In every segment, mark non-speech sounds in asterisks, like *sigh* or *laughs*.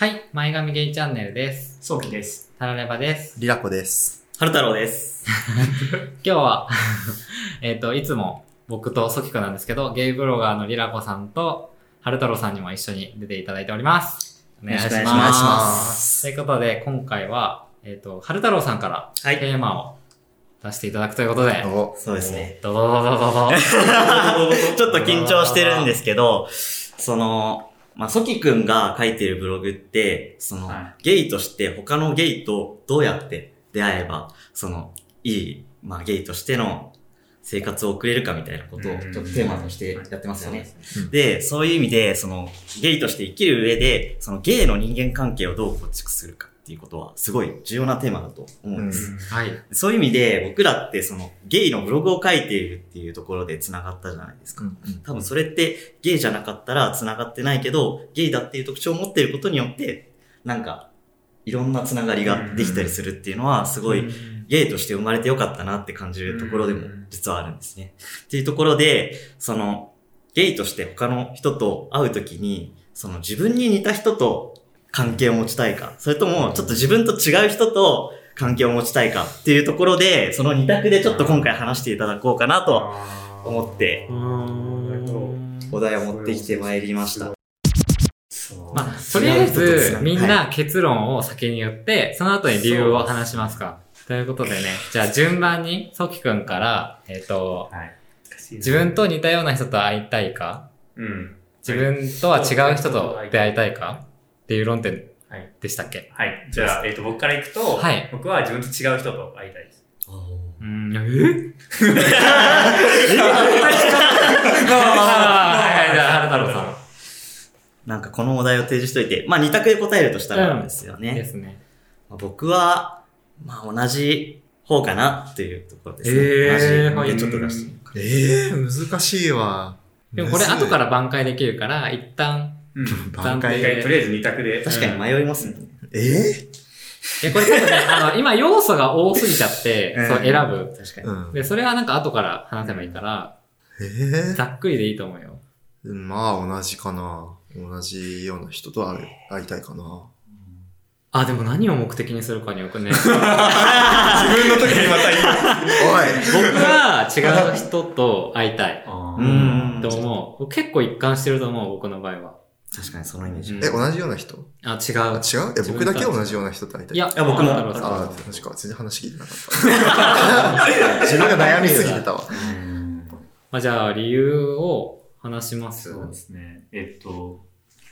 はい、前髪ゲイチャンネルです。早期です。タラレバです。リラコです。春太郎です。*laughs* 今日は、*laughs* えっと、いつも僕とソキくんなんですけど、ゲイブロガーのリラコさんと、ハル太郎さんにも一緒に出ていただいております。お願いします。よろしくお願いしますということで、今回は、えっ、と、ハル太郎さんからはいテーマを出していただくということで、おそうですね。ドドドドドド。*laughs* ちょっと緊張してるんですけど、その、まあ、ソキくんが書いてるブログって、その、はゲイとして他のゲイとどうやって出会えば、その、いい、まあ、ゲイとしての生活を送れるかみたいなことをうんちょっとテーマとしてやってますよね。で、そういう意味で、その、ゲイとして生きる上で、そのゲイの人間関係をどう構築するかっていうことは、すごい重要なテーマだと思うんです。はい。そういう意味で、僕らってその、ゲイのブログを書いているっていうところで繋がったじゃないですか。多分それって、ゲイじゃなかったら繋がってないけど、ゲイだっていう特徴を持っていることによって、なんか、いろんな繋がりができたりするっていうのは、すごい、ゲイとして生まれてよかったなって感じるところでもうん実はあるんですね。っていうところで、その、ゲイとして他の人と会うときに、その自分に似た人と関係を持ちたいか、それともちょっと自分と違う人と関係を持ちたいかっていうところで、その二択でちょっと今回話していただこうかなと思って、お題を持ってきてまいりました。まあ、とりあえずみんな結論を先に言って、その後に理由を話しますか。ということでね、じゃあ順番に、ソキくんから、えっ、と、はい。自分と似たような人と会いたいか、うん。自分とは違う人と出会いたいか？っていう論点はい。でしたっけ？はい。じゃあ、えっと、僕から行くと、はい。僕は自分と違う人と会いたいです。うん、え？はいはい、じゃあ、原太郎さなんかこのお題を提示しといて、まあ二択で答えるとしたらですよん。ね。ですね。まあ僕は、まあ同じ方かなっていうところですね。えー同じでちょっと出してみようか。ええー、難しいわ。でもこれ後からら挽回できるから、一旦、うん。挽回とりあえず二択で。確かに迷いますね。ええいや、これ多分ね、あの、今要素が多すぎちゃって、うんそう選ぶ。確かに。うん。で、それはなんか後から話せばいいから、えざっくりでいいと思うよ。えまあ同じかな。同じような人と会い会いたいかな。あ、でも何を目的にするかによくね。*laughs* 自分の時にまた言う。おい僕は違う人と会いたい。あうーん。と思う。結構一貫してると思う、僕の場合は。確かにそのイメージ。うんえ、同じような人？あ、違あ、う。違う？え、僕だけ同じような人と会いたい？いや、いや僕もああ、確か、全然話聞いてなかった。*laughs* *laughs* 自分が悩みすぎてたわ。うんまあ、じゃあ、理由を話します？そうですね。えっと、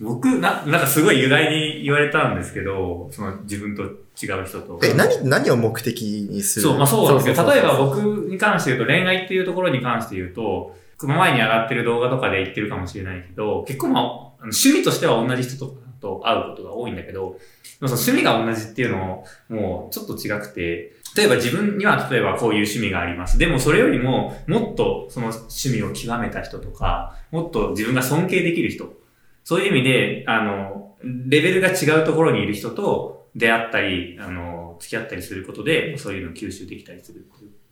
僕、な、なんかすごい由来に言われたんですけど、その自分と違う人と。え、何、何を目的にする？そう、まあそうなんですけど、例えば僕に関して言うと、恋愛っていうところに関して言うと、この前に上がってる動画とかで言ってるかもしれないけど、結構まあ、趣味としては同じ人とと会うことが多いんだけど、でもその趣味が同じっていうのもうちょっと違くて、例えば自分には例えばこういう趣味があります。でもそれよりももっとその趣味を極めた人とか、もっと自分が尊敬できる人。そういう意味で、あの、レベルが違うところにいる人と出会ったり、あの、付き合ったりすることで、そういうのを吸収できたりする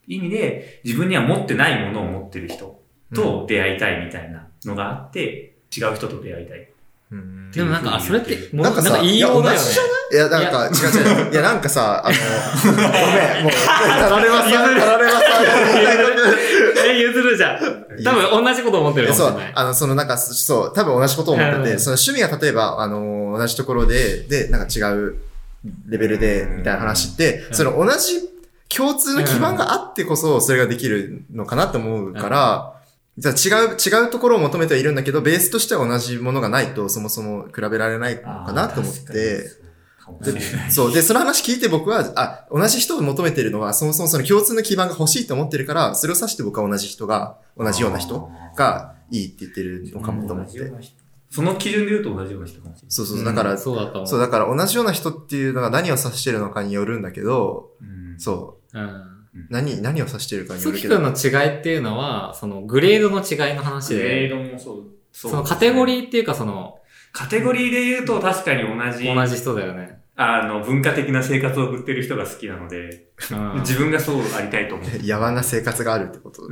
意味で、自分には持ってないものを持ってる人と出会いたいみたいなのがあって、違う人と出会いたい。うん。でもなんか、それって、もうなんかさ、言いようだよね。いや、なんか、違う違う。いや、なんかさ、あの、*laughs* ごめん、もう、たらればさ、たらればさ、え、譲るじゃん。多分同じこと思ってるかもしそうれない、。あの、そのなんか、そう、多分同じことを思ってて、うん。その趣味が例えば、あの、同じところで、で、なんか違うレベルで、みたいな話って、うん。その同じ共通の基盤があってこそ、それができるのかなと思うから、じゃあ違う、違うところを求めてはいるんだけど、ベースとしては同じものがないと、そもそも比べられないのかなと思って、でそう。で、その話聞いて僕は、あ、同じ人を求めてるのは、そもそもその共通の基盤が欲しいと思ってるから、それを指して僕は同じ人が、同じような人がいいって言ってるのかもと思って。その基準で言うと同じような人かもしれない。そうそう、だから、そうだと思う。そう、だから同じような人っていうのが何を指してるのかによるんだけど、うんそう、うん。何、何を指してるかによソるけど。の違いっていうのは、そのグレードの違いの話グレーで、ドもそう。そそのカテゴーリーっていうかその、カテゴリーで言うと確かに同じ、同じ人だよね。あの、文化的な生活を送ってる人が好きなので、うん。自分がそうありたいと思う。*laughs* 野蛮な生活があるってこと。*laughs*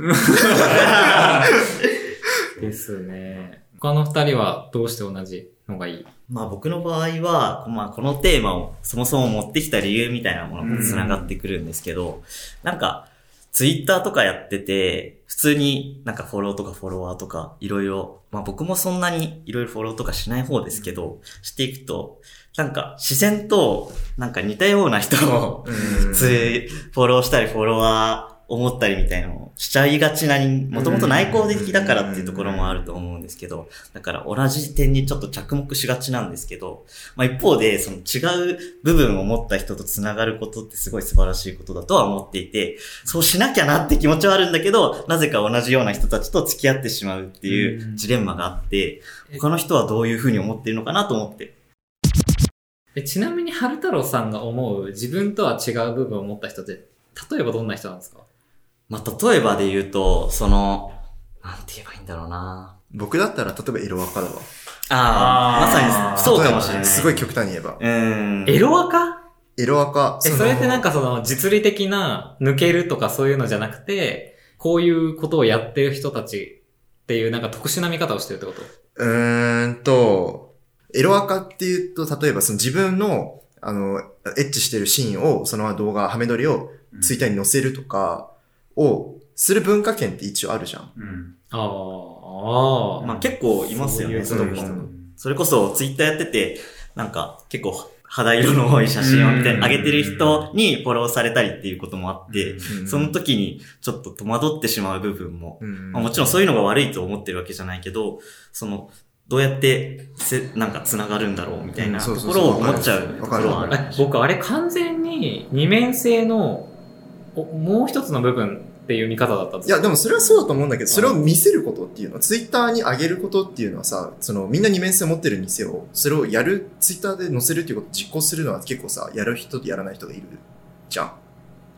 ですね。他の二人はどうして同じ？のがいい。まあ僕の場合は、まあこのテーマをそもそも持ってきた理由みたいなものと繋がってくるんですけど、なんか、ツイッターとかやってて、普通になんかフォローとかフォロワーとかいろいろ、まあ僕もそんなにいろいろフォローとかしない方ですけど、していくと、なんか自然となんか似たような人をうん。*laughs* フォローしたりフォロワー思ったりみたいなのをしちゃいがちなに、もともと内向的だからっていうところもあると思うんですけど、だから同じ点にちょっと着目しがちなんですけど、まあ一方で、その違う部分を持った人と繋がることってすごい素晴らしいことだとは思っていて、そうしなきゃなって気持ちはあるんだけど、なぜか同じような人たちと付き合ってしまうっていうジレンマがあって、他の人はどういうふうに思っているのかなと思って。えちなみに、春太郎さんが思う自分とは違う部分を持った人って、例えばどんな人なんですか？まあ例えばで言うと、その、なんて言えばいいんだろうな僕だったら、例えば色赤だわ。ああ、まさにそうかもしれない。すごい極端に言えば。うーん。エロアカ？色赤。え、のそれってなんかその実利的な抜けるとかそういうのじゃなくて、こういうことをやってる人たちっていうなんか特殊な見方をしてるってこと？うーんと、エロ赤っていうと、例えばその自分の、あの、エッチしてるシーンを、そのまま動画、ハメ撮りをツイッターに載せるとかを、する文化圏って一応あるじゃん。うん。ああ、ああ。まあ結構いますよね、そいう人それこそツイッターやってて、なんか結構肌色の多い写真を見てうん上げてる人にフォローされたりっていうこともあって、うんその時にちょっと戸惑ってしまう部分も、うんまあ、もちろんそういうのが悪いと思ってるわけじゃないけど、その、どうやってせ、なんか繋がるんだろうみたいなところを思っちゃうとわかるころはある。え僕あれ完全に二面性のおもう一つの部分っていう見方だったんです。いや、でもそれはそうだと思うんだけど、それを見せることっていうのは、ツイッターに上げることっていうのはさ、そのみんな二面性を持ってるにせよ、それをやる、ツイッターで載せるっていうことを実行するのは結構さ、やる人とやらない人がいるじゃん。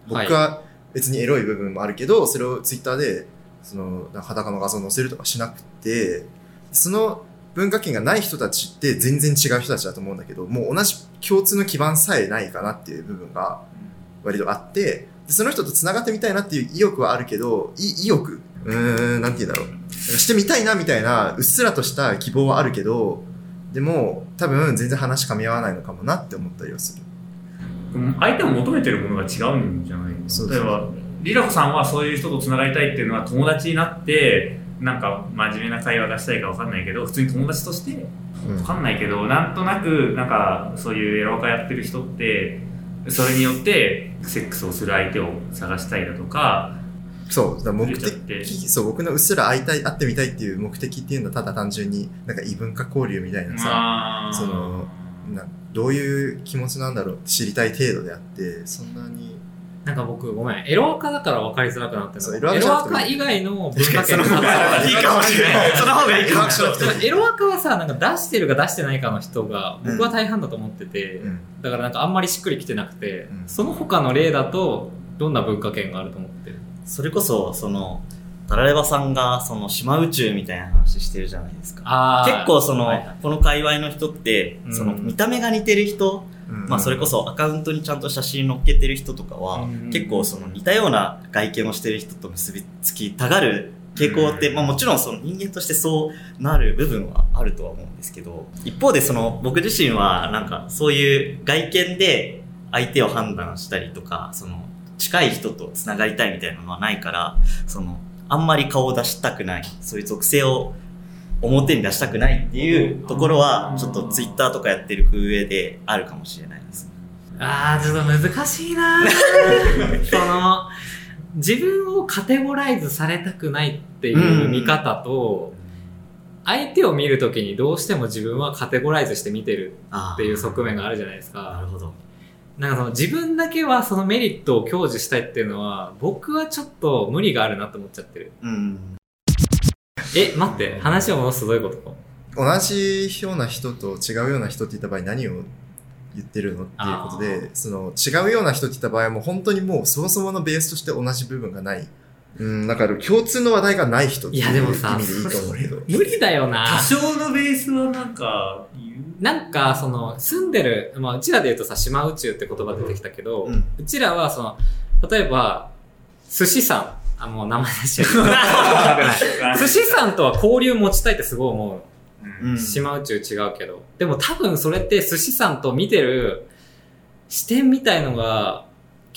僕は別にエロい部分もあるけど、それをツイッターで、その、裸の画像を載せるとかしなくて、その文化圏がない人たちって全然違う人たちだと思うんだけど、もう同じ共通の基盤さえないかなっていう部分が割とあって、でその人と繋がってみたいなっていう意欲はあるけど、い意欲？うーん、なんて言うんだろう。してみたいなみたいな、うっすらとした希望はあるけど、でも、多分全然話噛み合わないのかもなって思ったりはする。相手を求めてるものが違うんじゃないそうそう例えば、リラコさんはそういう人と繋がりたいっていうのは友達になって、なんか真面目な会話がしたいかわかんないけど、普通に友達として、うんわかんないけど、なんとなく、なんかそういうエロアカやってる人って、それによってセックスをする相手を探したいだとか、そう、だ目的、そう、僕のうっすら会いたい、会ってみたいっていう目的っていうのはただ単純に、なんか異文化交流みたいなさ、まあその、などういう気持ちなんだろうって知りたい程度であって、そんなに、なんか僕ごめん、エロアカだから分かりづらくなってるエエロアカ以外の文化圏の方はいいかもしれない。その方がいいかもしれない。エロアカはさ、なんか出してるか出してないかの人が、僕は大半だと思ってて、うん。だからなんかあんまりしっくりきてなくて、うん。その他の例だと、どんな文化圏があると思ってる？それこそ、その、タラレバさんが、その、島宇宙みたいな話してるじゃないですか。あ結構その、はいはい。この界隈の人って、うん。その、見た目が似てる人、うんまあそれこそアカウントにちゃんと写真載っけてる人とかは、うん。結構その似たような外見をしてる人と結びつきたがる傾向って、うん。まあもちろんその人間としてそうなる部分はあるとは思うんですけど、一方でその僕自身はなんかそういう外見で相手を判断したりとか、その近い人と繋がりたいみたいなのはないから、そのあんまり顔を出したくない、そういう属性を表に出したくないっていうところは、ちょっとツイッターとかやってる上であるかもしれないです。あー、ちょっと難しいな *laughs* その、自分をカテゴライズされたくないっていう見方と、相手を見るときにどうしても自分はカテゴライズして見てるあっていう側面があるじゃないですなか。るほど。なんかその自分だけはそのメリットを享受したいっていうのは、僕はちょっと無理があるなと思っちゃってる。うん。え、待って、話を戻すとどういうこと？同じような人と違うような人って言った場合何を言ってるのっていうことで、その違うような人って言った場合はもう本当にもうそもそものベースとして同じ部分がない。うん、だから共通の話題がない人っていういやでもさ意味でいいと思うけど。無理だよな多少のベースはなんかなんか、その、住んでる、まあ、うちらで言うとさ、島宇宙って言葉出てきたけど、ううんちらは、その、例えば、寿司さん、あ、もう名前出しちゃう。*laughs* 寿司さんとは交流持ちたいってすごい思う。島宇宙違うけど。でも多分それって寿司さんと見てる視点みたいのが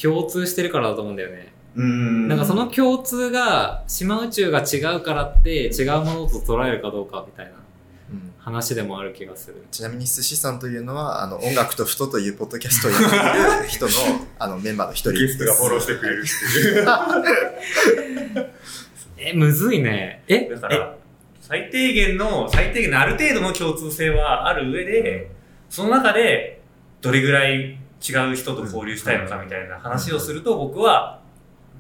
共通してるからだと思うんだよね。うん。なんかその共通が島宇宙が違うからって違うものと捉えるかどうかみたいなうん話でもある気がする。ちなみに寿司さんというのは、あの、音楽とふとというポッドキャストをやっている人の、*laughs* あの、メンバーの一人です。してくれるっていう。*laughs* え、むずいね。えだから、最低限の、最低限のある程度の共通性はある上で、その中で、どれぐらい違う人と交流したいのかみたいな話をすると、僕は、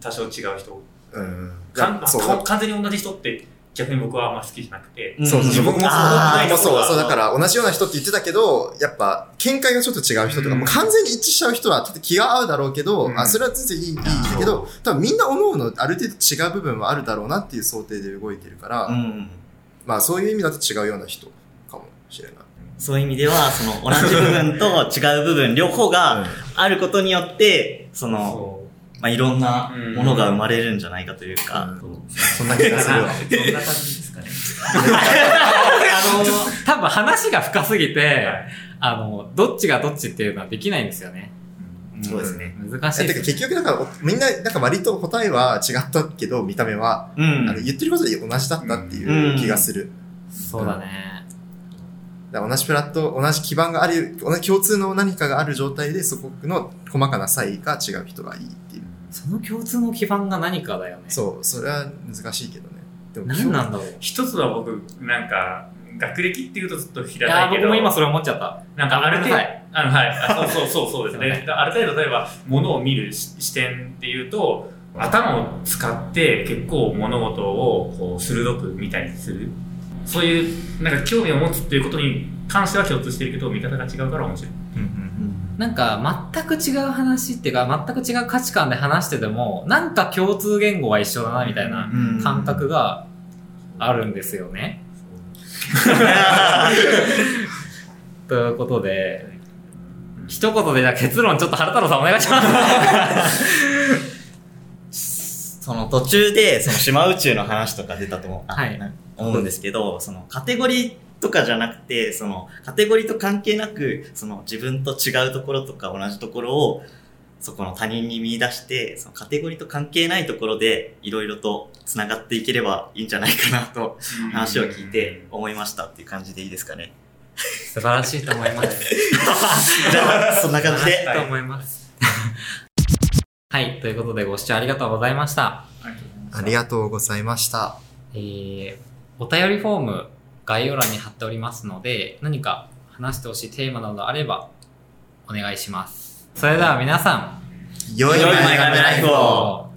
多少違う人。うん。かんそうか完全に同じ人って、逆に僕はあんま好きじゃなくて、うん。そうそうそう、僕もそう、そう、そう、だから同じような人って言ってたけど、やっぱ、見解がちょっと違う人とか、うんもう完全に一致しちゃう人は、ちょっと気が合うだろうけど、うん。あ、それは全然いい、いいけど、多分みんな各々ある程度違う部分はあるだろうなっていう想定で動いてるから、うん。まあそういう意味だと違うような人かもしれない。そういう意味では、その同じ部分と違う部分両方があることによって、その、そまあ、いろんなものが生まれるんじゃないかというか、うんそんな気がするわ。*laughs* そんな感じですかね。*laughs* あの、多分話が深すぎて、はいあの、どっちがどっちっていうのはできないんですよね。そうですね。難しいです。結局だから、おみんな、なんか割と答えは違ったけど、見た目は、うん。あの言ってることで同じだったっていう気がする。そうだね。だ同じプラット、同じ基盤がある、同じ共通の何かがある状態で、そこの細かな差異が違う人がいいっていう。その共通の基盤が何かだよね。そう、それは難しいけどね。でも何なんだろう。一つは僕、なんか、学歴っていうとちょっと平たいけど、僕も今それ思っちゃった。なんかある程度、あの、はい。あそうそうそうそうですね。ある程度例えば、物を見るし視点で言うと、頭を使って結構物事をこう鋭く見たりする。そういう、なんか興味を持つっていうことに関しては共通してるけど、見方が違うから面白い。なんか全く違う話っていうか全く違う価値観で話しててもなんか共通言語は一緒だなみたいなうん感覚があるんですよね。*laughs* ということで一言でじゃあ結論ちょっと原太郎さんお願いします。*laughs* その途中で、その島宇宙の話とか出たと思はいな思うんですけど、そのカテゴリーとかじゃなくて、そのカテゴリーと関係なく、その自分と違うところとか同じところを、そこの他人に見出して、そのカテゴリーと関係ないところでいろいろと繋がっていければいいんじゃないかなと話を聞いて思いましたっていう感じでいいですかね。素晴らしいと思います。*laughs* じゃあ、そんな感じで。と思います。*laughs* はい。ということでご視聴ありがとうございました。ありがとうございました。えー、お便りフォーム概要欄に貼っておりますので、何か話してほしいテーマなどあればお願いします。それでは皆さん、良い前髪ライフを